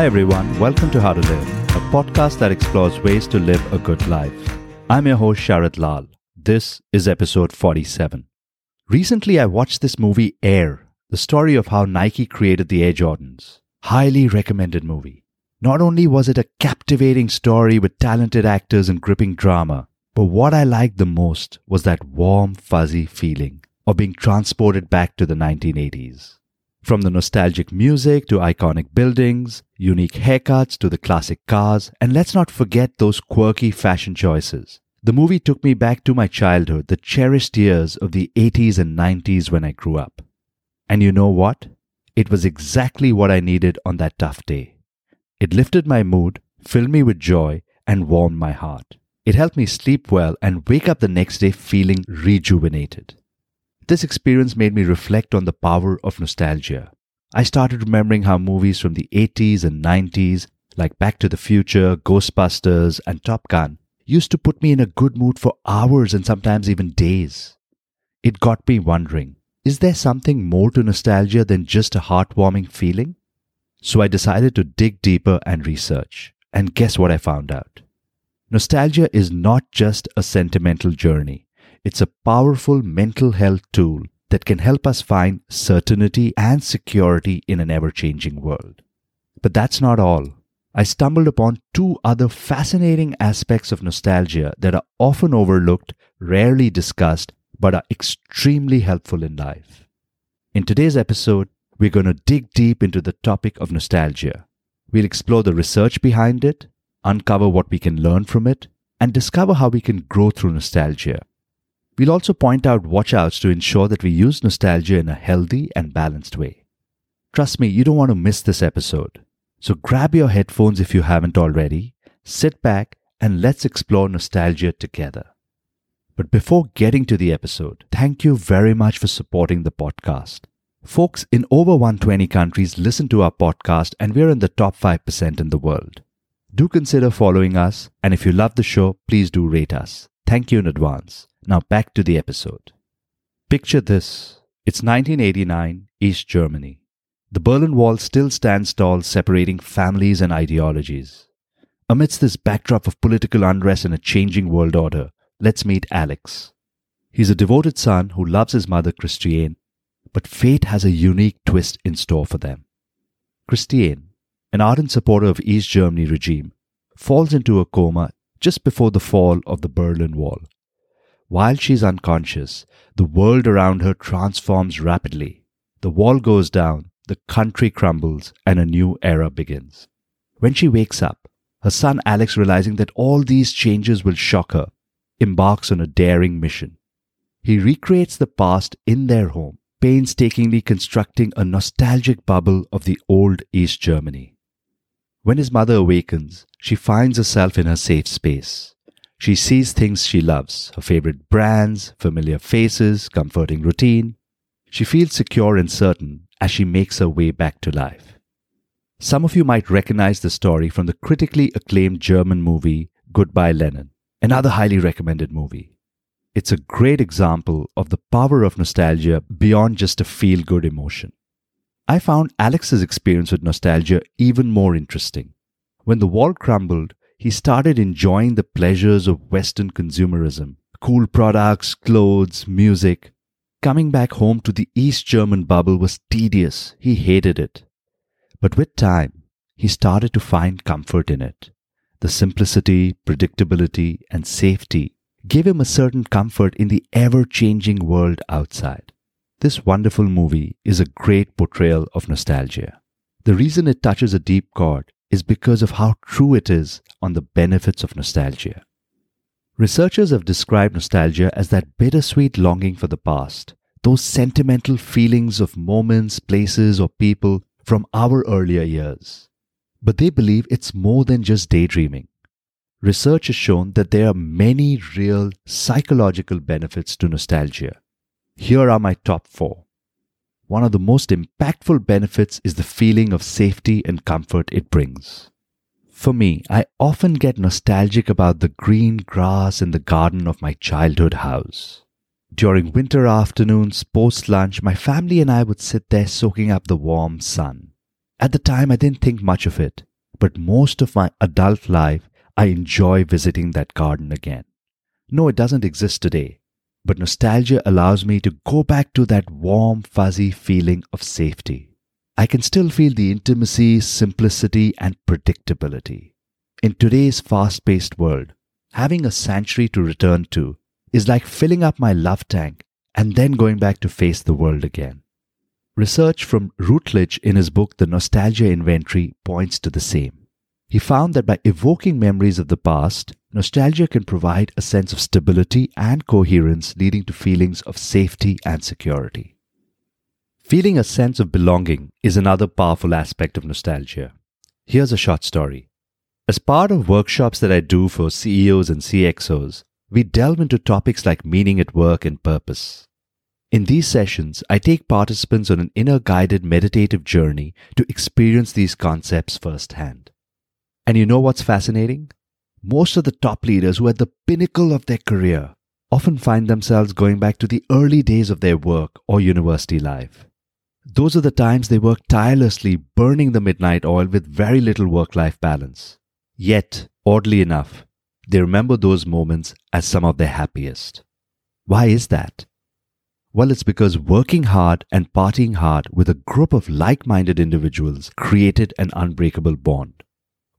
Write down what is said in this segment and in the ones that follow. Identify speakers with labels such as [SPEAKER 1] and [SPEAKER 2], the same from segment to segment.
[SPEAKER 1] Hi, everyone. Welcome to How to Live, a podcast that explores ways to live a good life. I'm your host, Sharat Lal. This is episode 47. Recently, I watched this movie, Air, the story of how Nike created the Air Jordans. Highly recommended movie. Not only was it a captivating story with talented actors and gripping drama, but what I liked the most was that warm, fuzzy feeling of being transported back to the 1980s. From the nostalgic music to iconic buildings, unique haircuts to the classic cars, and let's not forget those quirky fashion choices. The movie took me back to my childhood, the cherished years of the 80s and 90s when I grew up. And you know what? It was exactly what I needed on that tough day. It lifted my mood, filled me with joy, and warmed my heart. It helped me sleep well and wake up the next day feeling rejuvenated. This experience made me reflect on the power of nostalgia. I started remembering how movies from the 80s and 90s, like Back to the Future, Ghostbusters, and Top Gun, used to put me in a good mood for hours and sometimes even days. It got me wondering is there something more to nostalgia than just a heartwarming feeling? So I decided to dig deeper and research. And guess what I found out? Nostalgia is not just a sentimental journey. It's a powerful mental health tool that can help us find certainty and security in an ever changing world. But that's not all. I stumbled upon two other fascinating aspects of nostalgia that are often overlooked, rarely discussed, but are extremely helpful in life. In today's episode, we're going to dig deep into the topic of nostalgia. We'll explore the research behind it, uncover what we can learn from it, and discover how we can grow through nostalgia. We'll also point out watchouts to ensure that we use nostalgia in a healthy and balanced way. Trust me, you don't want to miss this episode. So grab your headphones if you haven't already, sit back, and let's explore nostalgia together. But before getting to the episode, thank you very much for supporting the podcast. Folks in over 120 countries listen to our podcast, and we're in the top 5% in the world. Do consider following us, and if you love the show, please do rate us. Thank you in advance. Now back to the episode. Picture this it's 1989, East Germany. The Berlin Wall still stands tall, separating families and ideologies. Amidst this backdrop of political unrest and a changing world order, let's meet Alex. He's a devoted son who loves his mother, Christiane, but fate has a unique twist in store for them. Christiane, an ardent supporter of East Germany regime, falls into a coma just before the fall of the Berlin Wall. While she's unconscious, the world around her transforms rapidly. The wall goes down, the country crumbles, and a new era begins. When she wakes up, her son Alex, realizing that all these changes will shock her, embarks on a daring mission. He recreates the past in their home, painstakingly constructing a nostalgic bubble of the old East Germany. When his mother awakens, she finds herself in her safe space. She sees things she loves her favorite brands, familiar faces, comforting routine. She feels secure and certain as she makes her way back to life. Some of you might recognize the story from the critically acclaimed German movie Goodbye Lenin, another highly recommended movie. It's a great example of the power of nostalgia beyond just a feel good emotion. I found Alex's experience with nostalgia even more interesting. When the wall crumbled, he started enjoying the pleasures of Western consumerism cool products, clothes, music. Coming back home to the East German bubble was tedious. He hated it. But with time, he started to find comfort in it. The simplicity, predictability, and safety gave him a certain comfort in the ever changing world outside. This wonderful movie is a great portrayal of nostalgia. The reason it touches a deep chord is because of how true it is on the benefits of nostalgia. Researchers have described nostalgia as that bittersweet longing for the past, those sentimental feelings of moments, places, or people from our earlier years. But they believe it's more than just daydreaming. Research has shown that there are many real psychological benefits to nostalgia. Here are my top four one of the most impactful benefits is the feeling of safety and comfort it brings. For me, I often get nostalgic about the green grass in the garden of my childhood house. During winter afternoons post lunch, my family and I would sit there soaking up the warm sun. At the time, I didn't think much of it, but most of my adult life, I enjoy visiting that garden again. No, it doesn't exist today, but nostalgia allows me to go back to that warm, fuzzy feeling of safety. I can still feel the intimacy, simplicity, and predictability. In today's fast paced world, having a sanctuary to return to is like filling up my love tank and then going back to face the world again. Research from Routledge in his book The Nostalgia Inventory points to the same. He found that by evoking memories of the past, nostalgia can provide a sense of stability and coherence, leading to feelings of safety and security. Feeling a sense of belonging is another powerful aspect of nostalgia. Here's a short story. As part of workshops that I do for CEOs and CXOs, we delve into topics like meaning at work and purpose. In these sessions, I take participants on an inner guided meditative journey to experience these concepts firsthand. And you know what's fascinating? Most of the top leaders who are at the pinnacle of their career often find themselves going back to the early days of their work or university life. Those are the times they work tirelessly, burning the midnight oil with very little work life balance. Yet, oddly enough, they remember those moments as some of their happiest. Why is that? Well, it's because working hard and partying hard with a group of like minded individuals created an unbreakable bond.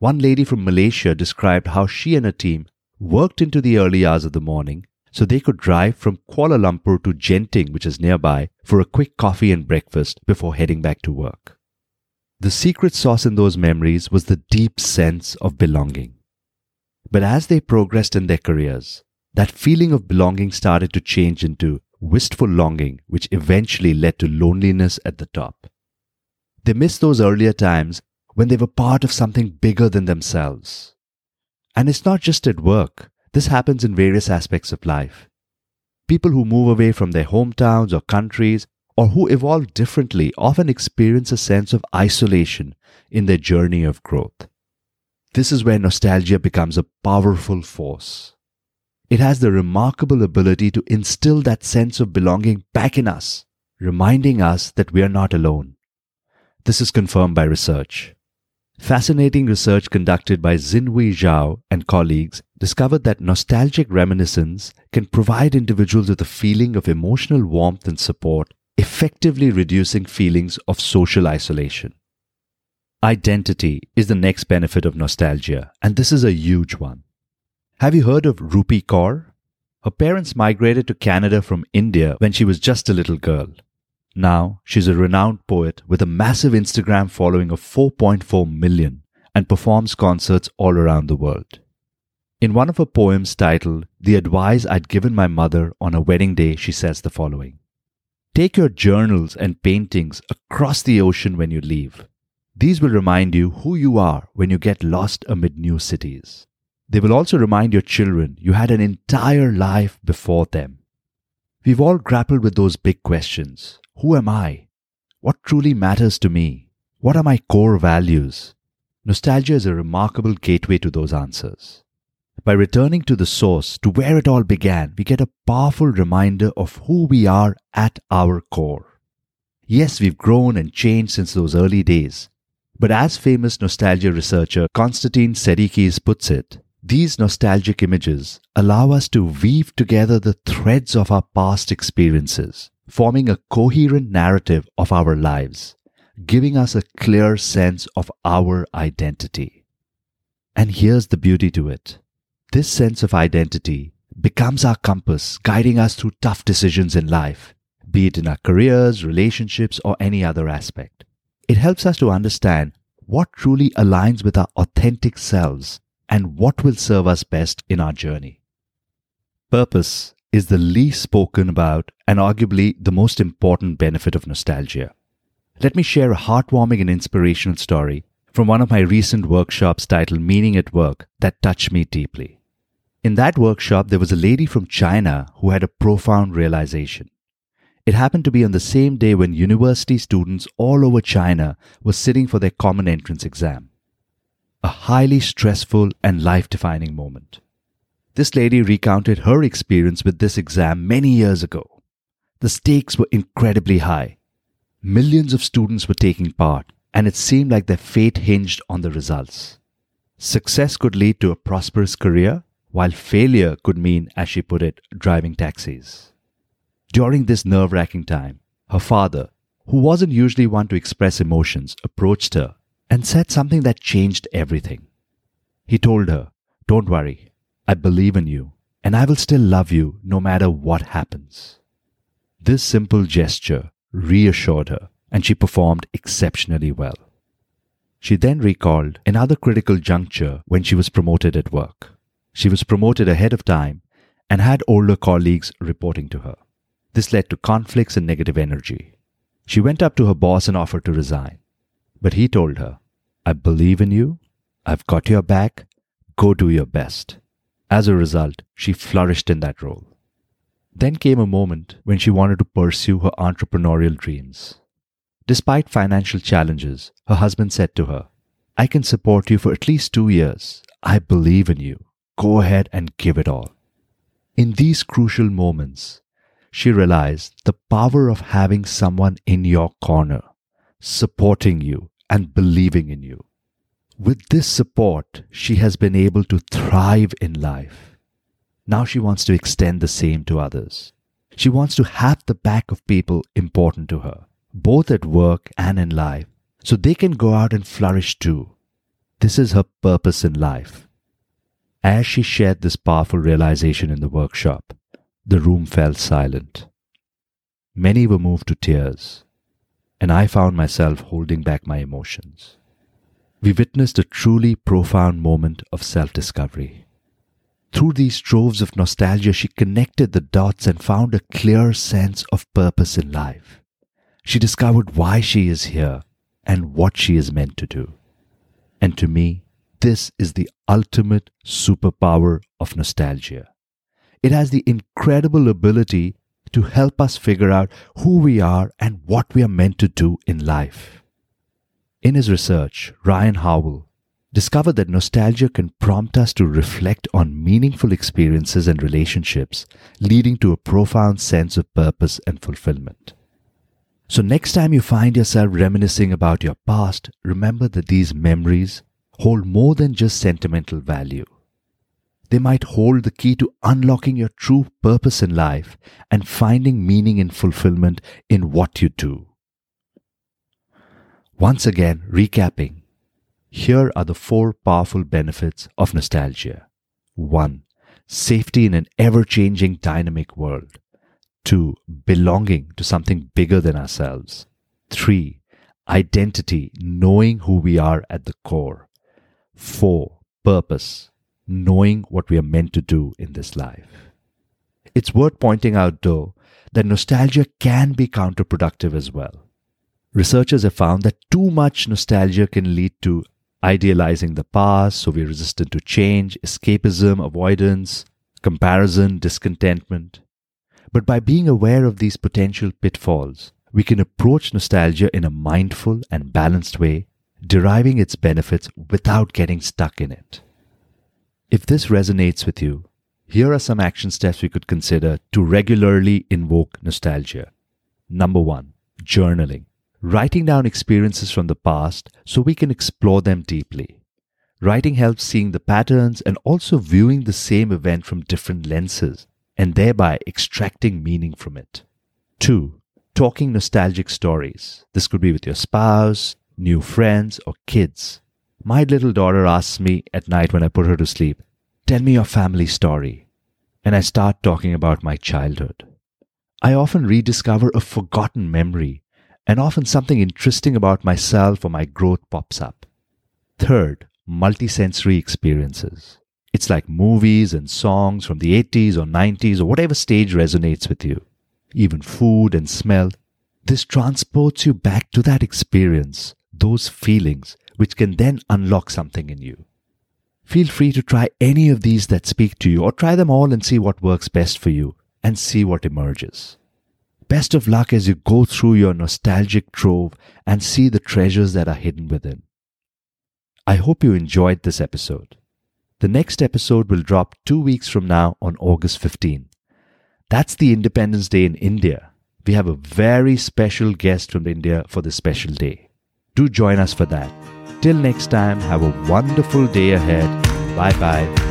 [SPEAKER 1] One lady from Malaysia described how she and her team worked into the early hours of the morning so they could drive from Kuala Lumpur to Genting, which is nearby, for a quick coffee and breakfast before heading back to work. The secret sauce in those memories was the deep sense of belonging. But as they progressed in their careers, that feeling of belonging started to change into wistful longing, which eventually led to loneliness at the top. They missed those earlier times when they were part of something bigger than themselves. And it's not just at work, this happens in various aspects of life. People who move away from their hometowns or countries or who evolve differently often experience a sense of isolation in their journey of growth. This is where nostalgia becomes a powerful force. It has the remarkable ability to instill that sense of belonging back in us, reminding us that we are not alone. This is confirmed by research. Fascinating research conducted by Xinhui Zhao and colleagues discovered that nostalgic reminiscence can provide individuals with a feeling of emotional warmth and support effectively reducing feelings of social isolation. Identity is the next benefit of nostalgia, and this is a huge one. Have you heard of Rupi Kaur? Her parents migrated to Canada from India when she was just a little girl. Now, she's a renowned poet with a massive Instagram following of 4.4 million and performs concerts all around the world. In one of her poems titled The Advice I'd Given My Mother on a Wedding Day, she says the following Take your journals and paintings across the ocean when you leave. These will remind you who you are when you get lost amid new cities. They will also remind your children you had an entire life before them. We've all grappled with those big questions. Who am I? What truly matters to me? What are my core values? Nostalgia is a remarkable gateway to those answers. By returning to the source, to where it all began, we get a powerful reminder of who we are at our core. Yes, we've grown and changed since those early days. But as famous nostalgia researcher Constantine Sedikides puts it, these nostalgic images allow us to weave together the threads of our past experiences, forming a coherent narrative of our lives, giving us a clear sense of our identity. And here's the beauty to it this sense of identity becomes our compass, guiding us through tough decisions in life, be it in our careers, relationships, or any other aspect. It helps us to understand what truly aligns with our authentic selves and what will serve us best in our journey. Purpose is the least spoken about and arguably the most important benefit of nostalgia. Let me share a heartwarming and inspirational story from one of my recent workshops titled Meaning at Work that touched me deeply. In that workshop, there was a lady from China who had a profound realization. It happened to be on the same day when university students all over China were sitting for their common entrance exam. A highly stressful and life defining moment. This lady recounted her experience with this exam many years ago. The stakes were incredibly high. Millions of students were taking part, and it seemed like their fate hinged on the results. Success could lead to a prosperous career, while failure could mean, as she put it, driving taxis. During this nerve wracking time, her father, who wasn't usually one to express emotions, approached her and said something that changed everything. He told her, Don't worry, I believe in you, and I will still love you no matter what happens. This simple gesture reassured her, and she performed exceptionally well. She then recalled another critical juncture when she was promoted at work. She was promoted ahead of time and had older colleagues reporting to her. This led to conflicts and negative energy. She went up to her boss and offered to resign. But he told her, I believe in you. I've got your back. Go do your best. As a result, she flourished in that role. Then came a moment when she wanted to pursue her entrepreneurial dreams. Despite financial challenges, her husband said to her, I can support you for at least two years. I believe in you. Go ahead and give it all. In these crucial moments, she realized the power of having someone in your corner, supporting you and believing in you. With this support, she has been able to thrive in life. Now she wants to extend the same to others. She wants to have the back of people important to her, both at work and in life, so they can go out and flourish too. This is her purpose in life. As she shared this powerful realization in the workshop, the room fell silent. Many were moved to tears, and I found myself holding back my emotions. We witnessed a truly profound moment of self discovery. Through these troves of nostalgia, she connected the dots and found a clear sense of purpose in life. She discovered why she is here and what she is meant to do. And to me, this is the ultimate superpower of nostalgia. It has the incredible ability to help us figure out who we are and what we are meant to do in life. In his research, Ryan Howell discovered that nostalgia can prompt us to reflect on meaningful experiences and relationships, leading to a profound sense of purpose and fulfillment. So, next time you find yourself reminiscing about your past, remember that these memories hold more than just sentimental value. They might hold the key to unlocking your true purpose in life and finding meaning and fulfillment in what you do. Once again, recapping, here are the four powerful benefits of nostalgia. 1. Safety in an ever changing dynamic world. 2. Belonging to something bigger than ourselves. 3. Identity, knowing who we are at the core. 4. Purpose, knowing what we are meant to do in this life. It's worth pointing out, though, that nostalgia can be counterproductive as well. Researchers have found that too much nostalgia can lead to idealizing the past, so we're resistant to change, escapism, avoidance, comparison, discontentment. But by being aware of these potential pitfalls, we can approach nostalgia in a mindful and balanced way, deriving its benefits without getting stuck in it. If this resonates with you, here are some action steps we could consider to regularly invoke nostalgia. Number one, journaling writing down experiences from the past so we can explore them deeply. Writing helps seeing the patterns and also viewing the same event from different lenses and thereby extracting meaning from it. 2. Talking nostalgic stories. This could be with your spouse, new friends, or kids. My little daughter asks me at night when I put her to sleep, Tell me your family story. And I start talking about my childhood. I often rediscover a forgotten memory and often something interesting about myself or my growth pops up. Third, multisensory experiences. It's like movies and songs from the 80s or 90s or whatever stage resonates with you. Even food and smell. This transports you back to that experience, those feelings, which can then unlock something in you. Feel free to try any of these that speak to you or try them all and see what works best for you and see what emerges. Best of luck as you go through your nostalgic trove and see the treasures that are hidden within. I hope you enjoyed this episode. The next episode will drop two weeks from now on August 15. That's the Independence Day in India. We have a very special guest from India for this special day. do join us for that. Till next time, have a wonderful day ahead. Bye bye.